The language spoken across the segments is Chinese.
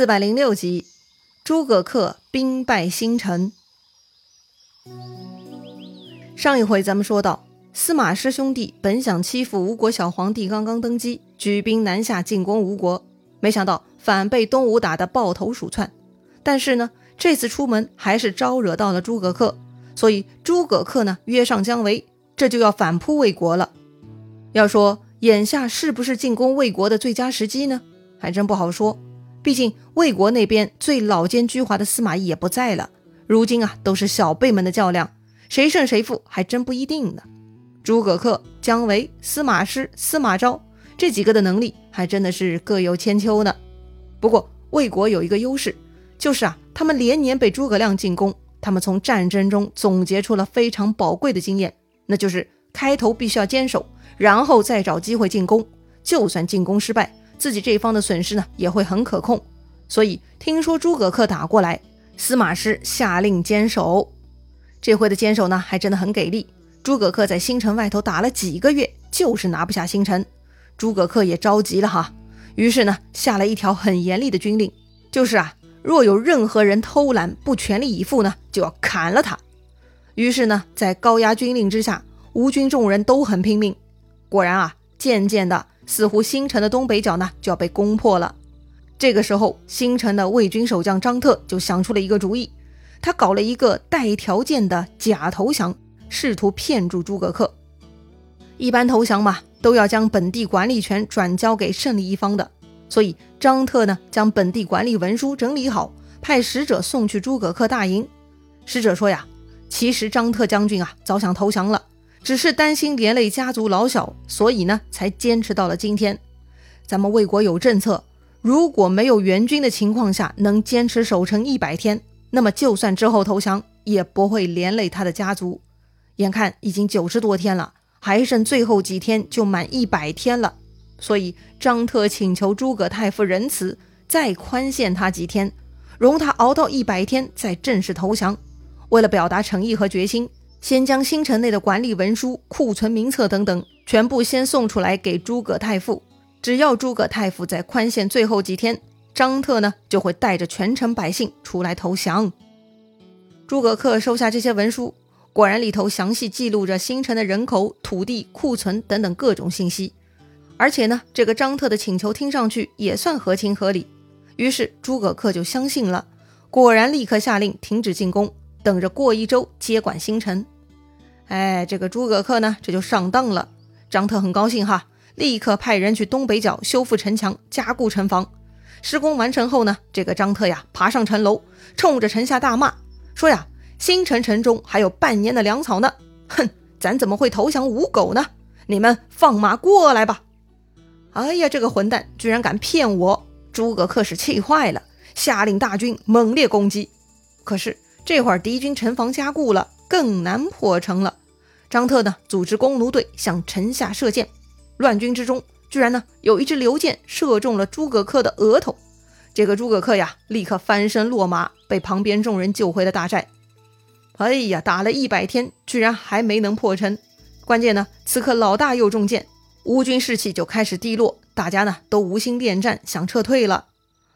四百零六集，诸葛恪兵败新城。上一回咱们说到，司马师兄弟本想欺负吴国小皇帝刚刚登基，举兵南下进攻吴国，没想到反被东吴打得抱头鼠窜。但是呢，这次出门还是招惹到了诸葛恪，所以诸葛恪呢约上姜维，这就要反扑魏国了。要说眼下是不是进攻魏国的最佳时机呢？还真不好说。毕竟魏国那边最老奸巨猾的司马懿也不在了，如今啊都是小辈们的较量，谁胜谁负还真不一定呢。诸葛恪、姜维、司马师、司马昭这几个的能力还真的是各有千秋呢。不过魏国有一个优势，就是啊他们连年被诸葛亮进攻，他们从战争中总结出了非常宝贵的经验，那就是开头必须要坚守，然后再找机会进攻，就算进攻失败。自己这一方的损失呢也会很可控，所以听说诸葛恪打过来，司马师下令坚守。这回的坚守呢还真的很给力。诸葛恪在新城外头打了几个月，就是拿不下新城。诸葛恪也着急了哈，于是呢下了一条很严厉的军令，就是啊，若有任何人偷懒不全力以赴呢，就要砍了他。于是呢，在高压军令之下，吴军众人都很拼命。果然啊，渐渐的。似乎新城的东北角呢就要被攻破了。这个时候，新城的魏军守将张特就想出了一个主意，他搞了一个带条件的假投降，试图骗住诸葛恪。一般投降嘛，都要将本地管理权转交给胜利一方的，所以张特呢将本地管理文书整理好，派使者送去诸葛恪大营。使者说呀，其实张特将军啊早想投降了。只是担心连累家族老小，所以呢才坚持到了今天。咱们魏国有政策，如果没有援军的情况下能坚持守城一百天，那么就算之后投降，也不会连累他的家族。眼看已经九十多天了，还剩最后几天就满一百天了，所以张特请求诸葛太傅仁慈，再宽限他几天，容他熬到一百天再正式投降。为了表达诚意和决心。先将新城内的管理文书、库存名册等等全部先送出来给诸葛太傅，只要诸葛太傅在宽限最后几天，张特呢就会带着全城百姓出来投降。诸葛恪收下这些文书，果然里头详细记录着新城的人口、土地、库存等等各种信息，而且呢，这个张特的请求听上去也算合情合理，于是诸葛恪就相信了，果然立刻下令停止进攻。等着过一周接管新城，哎，这个诸葛恪呢，这就上当了。张特很高兴哈，立刻派人去东北角修复城墙，加固城防。施工完成后呢，这个张特呀，爬上城楼，冲着城下大骂，说呀：“新城城中还有半年的粮草呢，哼，咱怎么会投降吴狗呢？你们放马过来吧！”哎呀，这个混蛋居然敢骗我！诸葛恪是气坏了，下令大军猛烈攻击。可是。这会儿敌军城防加固了，更难破城了。张特呢，组织弓弩队向城下射箭，乱军之中居然呢有一支流箭射中了诸葛恪的额头。这个诸葛恪呀，立刻翻身落马，被旁边众人救回了大寨。哎呀，打了一百天，居然还没能破城。关键呢，此刻老大又中箭，吴军士气就开始低落，大家呢都无心恋战，想撤退了。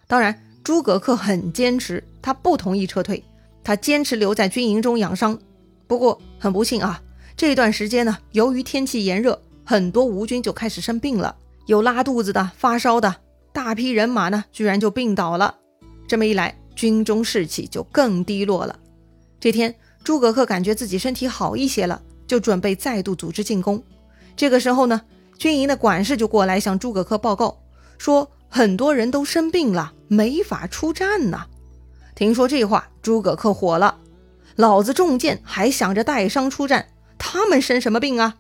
当然，诸葛恪很坚持，他不同意撤退。他坚持留在军营中养伤，不过很不幸啊，这段时间呢，由于天气炎热，很多吴军就开始生病了，有拉肚子的、发烧的，大批人马呢，居然就病倒了。这么一来，军中士气就更低落了。这天，诸葛恪感觉自己身体好一些了，就准备再度组织进攻。这个时候呢，军营的管事就过来向诸葛恪报告，说很多人都生病了，没法出战呢。听说这话，诸葛恪火了。老子中箭还想着带伤出战，他们生什么病啊？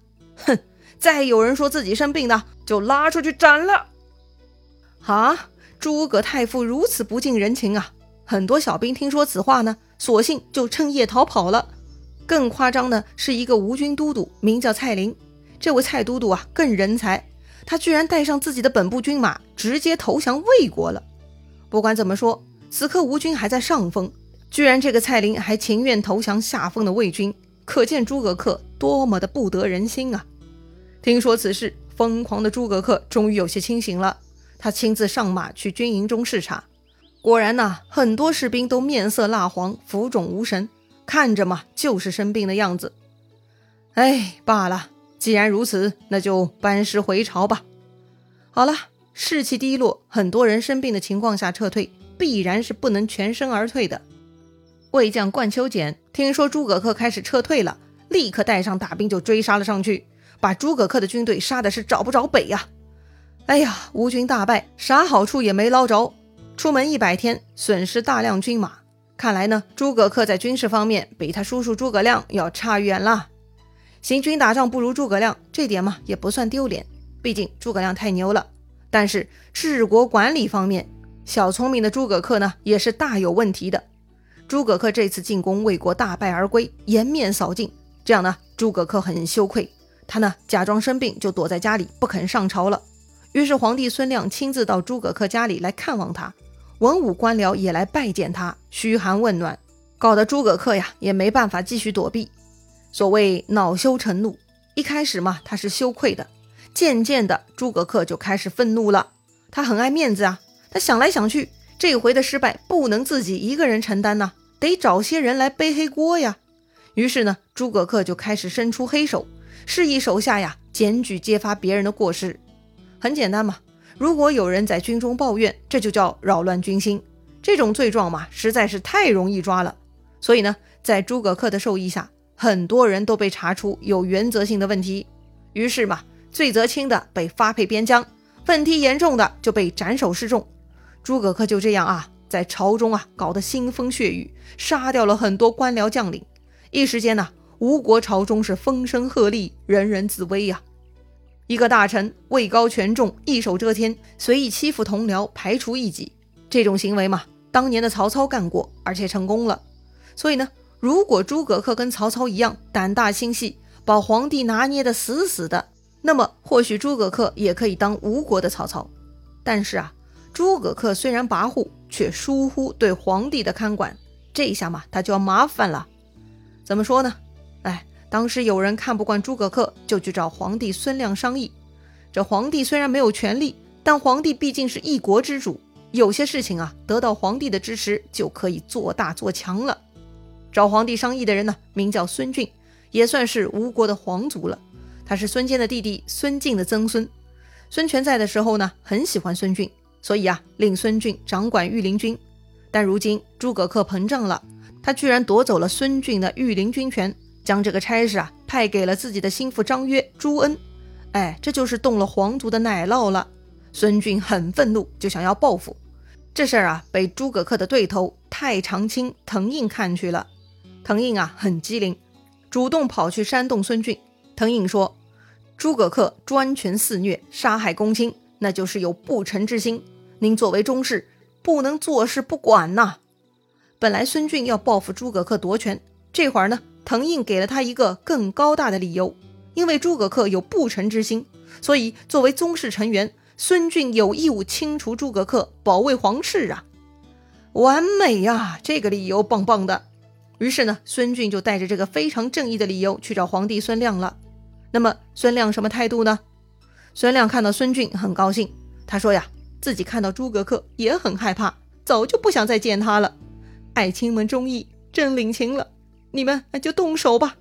哼！再有人说自己生病的，就拉出去斩了。啊！诸葛太傅如此不近人情啊！很多小兵听说此话呢，索性就趁夜逃跑了。更夸张的是，一个吴军都督名叫蔡林，这位蔡都督啊，更人才，他居然带上自己的本部军马，直接投降魏国了。不管怎么说。此刻吴军还在上风，居然这个蔡林还情愿投降下风的魏军，可见诸葛恪多么的不得人心啊！听说此事，疯狂的诸葛恪终于有些清醒了，他亲自上马去军营中视察，果然呐，很多士兵都面色蜡黄，浮肿无神，看着嘛就是生病的样子。哎，罢了，既然如此，那就班师回朝吧。好了，士气低落，很多人生病的情况下撤退，必然是不能全身而退的。魏将冠秋简听说诸葛恪开始撤退了，立刻带上大兵就追杀了上去，把诸葛恪的军队杀的是找不着北呀！哎呀，吴军大败，啥好处也没捞着。出门一百天，损失大量军马。看来呢，诸葛恪在军事方面比他叔叔诸葛亮要差远了。行军打仗不如诸葛亮，这点嘛也不算丢脸，毕竟诸葛亮太牛了。但是治国管理方面，小聪明的诸葛恪呢也是大有问题的。诸葛恪这次进攻魏国大败而归，颜面扫尽。这样呢，诸葛恪很羞愧，他呢假装生病就躲在家里不肯上朝了。于是皇帝孙亮亲自到诸葛恪家里来看望他，文武官僚也来拜见他，嘘寒问暖，搞得诸葛恪呀也没办法继续躲避。所谓恼羞成怒，一开始嘛他是羞愧的，渐渐的诸葛恪就开始愤怒了。他很爱面子啊，他想来想去。这回的失败不能自己一个人承担呐，得找些人来背黑锅呀。于是呢，诸葛恪就开始伸出黑手，示意手下呀检举揭发别人的过失。很简单嘛，如果有人在军中抱怨，这就叫扰乱军心。这种罪状嘛，实在是太容易抓了。所以呢，在诸葛恪的授意下，很多人都被查出有原则性的问题。于是嘛，罪责轻的被发配边疆，问题严重的就被斩首示众。诸葛恪就这样啊，在朝中啊搞得腥风血雨，杀掉了很多官僚将领。一时间呢，吴国朝中是风声鹤唳，人人自危呀。一个大臣位高权重，一手遮天，随意欺负同僚，排除异己，这种行为嘛，当年的曹操干过，而且成功了。所以呢，如果诸葛恪跟曹操一样胆大心细，把皇帝拿捏得死死的，那么或许诸葛恪也可以当吴国的曹操。但是啊。诸葛恪虽然跋扈，却疏忽对皇帝的看管，这下嘛，他就要麻烦了。怎么说呢？哎，当时有人看不惯诸葛恪，就去找皇帝孙亮商议。这皇帝虽然没有权力，但皇帝毕竟是一国之主，有些事情啊，得到皇帝的支持就可以做大做强了。找皇帝商议的人呢，名叫孙俊，也算是吴国的皇族了。他是孙坚的弟弟孙敬的曾孙。孙权在的时候呢，很喜欢孙俊。所以啊，令孙俊掌管御林军，但如今诸葛恪膨胀了，他居然夺走了孙俊的御林军权，将这个差事啊派给了自己的心腹张约、朱恩。哎，这就是动了皇族的奶酪了。孙俊很愤怒，就想要报复。这事儿啊，被诸葛恪的对头太常卿滕胤看去了。滕胤啊，很机灵，主动跑去煽动孙俊。滕胤说：“诸葛恪专权肆虐，杀害公卿，那就是有不臣之心。”您作为中士，不能坐视不管呐。本来孙俊要报复诸葛恪夺权，这会儿呢，滕胤给了他一个更高大的理由，因为诸葛恪有不臣之心，所以作为宗室成员，孙俊有义务清除诸葛恪，保卫皇室啊！完美呀，这个理由棒棒的。于是呢，孙俊就带着这个非常正义的理由去找皇帝孙亮了。那么孙亮什么态度呢？孙亮看到孙俊很高兴，他说呀。自己看到诸葛恪也很害怕，早就不想再见他了。爱卿们中意，朕领情了，你们就动手吧。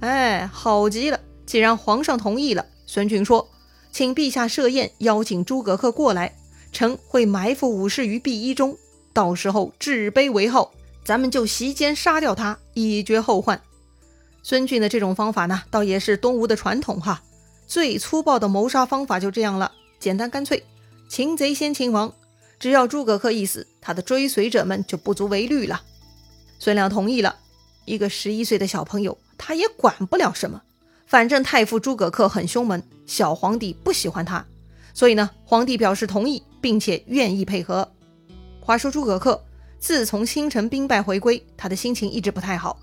哎，好极了！既然皇上同意了，孙俊说：“请陛下设宴，邀请诸葛恪过来，臣会埋伏武士于碧衣中，到时候置杯为号，咱们就席间杀掉他，以绝后患。”孙俊的这种方法呢，倒也是东吴的传统哈。最粗暴的谋杀方法就这样了，简单干脆。擒贼先擒王，只要诸葛恪一死，他的追随者们就不足为虑了。孙亮同意了。一个十一岁的小朋友，他也管不了什么。反正太傅诸葛恪很凶猛，小皇帝不喜欢他，所以呢，皇帝表示同意，并且愿意配合。话说诸葛恪自从新城兵败回归，他的心情一直不太好。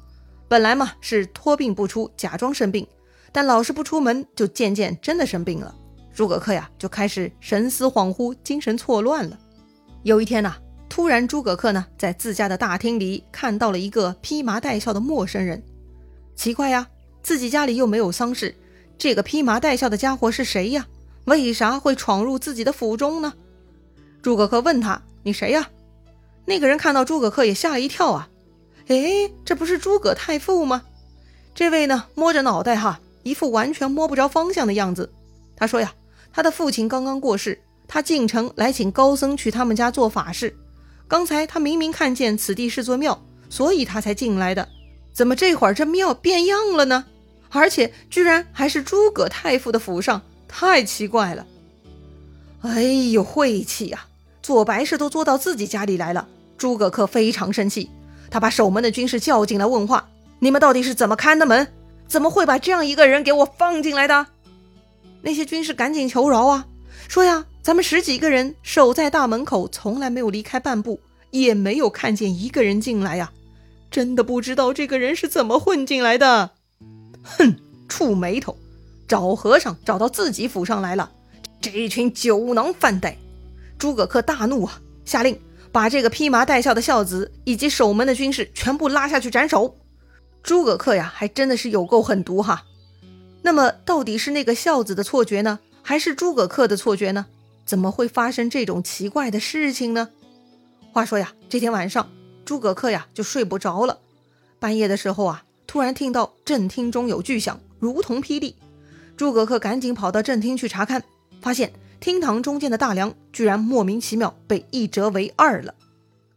本来嘛是托病不出，假装生病，但老是不出门，就渐渐真的生病了。诸葛恪呀，就开始神思恍惚、精神错乱了。有一天呐，突然诸葛恪呢，在自家的大厅里看到了一个披麻戴孝的陌生人。奇怪呀，自己家里又没有丧事，这个披麻戴孝的家伙是谁呀？为啥会闯入自己的府中呢？诸葛恪问他：“你谁呀？”那个人看到诸葛恪也吓了一跳啊！哎，这不是诸葛太傅吗？这位呢，摸着脑袋哈，一副完全摸不着方向的样子。他说呀，他的父亲刚刚过世，他进城来请高僧去他们家做法事。刚才他明明看见此地是座庙，所以他才进来的。怎么这会儿这庙变样了呢？而且居然还是诸葛太傅的府上，太奇怪了！哎呦，晦气呀！做白事都做到自己家里来了。诸葛恪非常生气，他把守门的军士叫进来问话：“你们到底是怎么看的门？怎么会把这样一个人给我放进来的？”那些军士赶紧求饶啊，说呀：“咱们十几个人守在大门口，从来没有离开半步，也没有看见一个人进来呀，真的不知道这个人是怎么混进来的。”哼，触眉头，找和尚找到自己府上来了，这一群酒囊饭袋！诸葛恪大怒啊，下令把这个披麻戴孝的孝子以及守门的军士全部拉下去斩首。诸葛恪呀，还真的是有够狠毒哈。那么，到底是那个孝子的错觉呢，还是诸葛恪的错觉呢？怎么会发生这种奇怪的事情呢？话说呀，这天晚上，诸葛恪呀就睡不着了，半夜的时候啊。突然听到正厅中有巨响，如同霹雳。诸葛恪赶紧跑到正厅去查看，发现厅堂中间的大梁居然莫名其妙被一折为二了。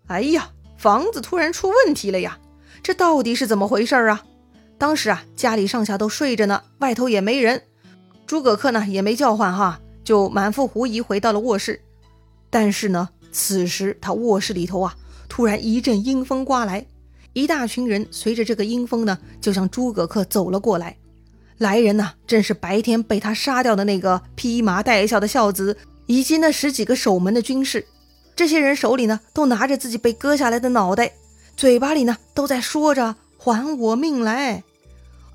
哎呀，房子突然出问题了呀！这到底是怎么回事啊？当时啊，家里上下都睡着呢，外头也没人。诸葛恪呢也没叫唤哈，就满腹狐疑回到了卧室。但是呢，此时他卧室里头啊，突然一阵阴风刮来。一大群人随着这个阴风呢，就向诸葛恪走了过来。来人呢，正是白天被他杀掉的那个披麻戴孝的孝子，以及那十几个守门的军士。这些人手里呢，都拿着自己被割下来的脑袋，嘴巴里呢，都在说着“还我命来”。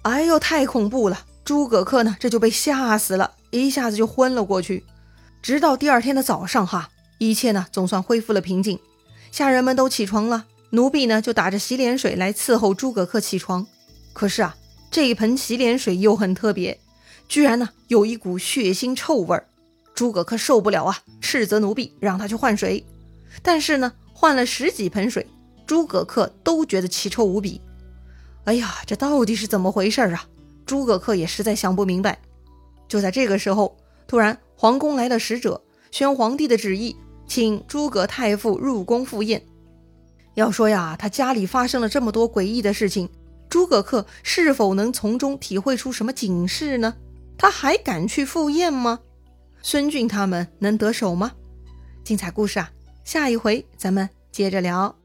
哎呦，太恐怖了！诸葛恪呢，这就被吓死了，一下子就昏了过去。直到第二天的早上，哈，一切呢，总算恢复了平静。下人们都起床了。奴婢呢，就打着洗脸水来伺候诸葛恪起床。可是啊，这一盆洗脸水又很特别，居然呢有一股血腥臭味儿。诸葛恪受不了啊，斥责奴婢让他去换水。但是呢，换了十几盆水，诸葛恪都觉得奇臭无比。哎呀，这到底是怎么回事啊？诸葛恪也实在想不明白。就在这个时候，突然皇宫来了使者，宣皇帝的旨意，请诸葛太傅入宫赴宴。要说呀，他家里发生了这么多诡异的事情，诸葛恪是否能从中体会出什么警示呢？他还敢去赴宴吗？孙俊他们能得手吗？精彩故事啊，下一回咱们接着聊。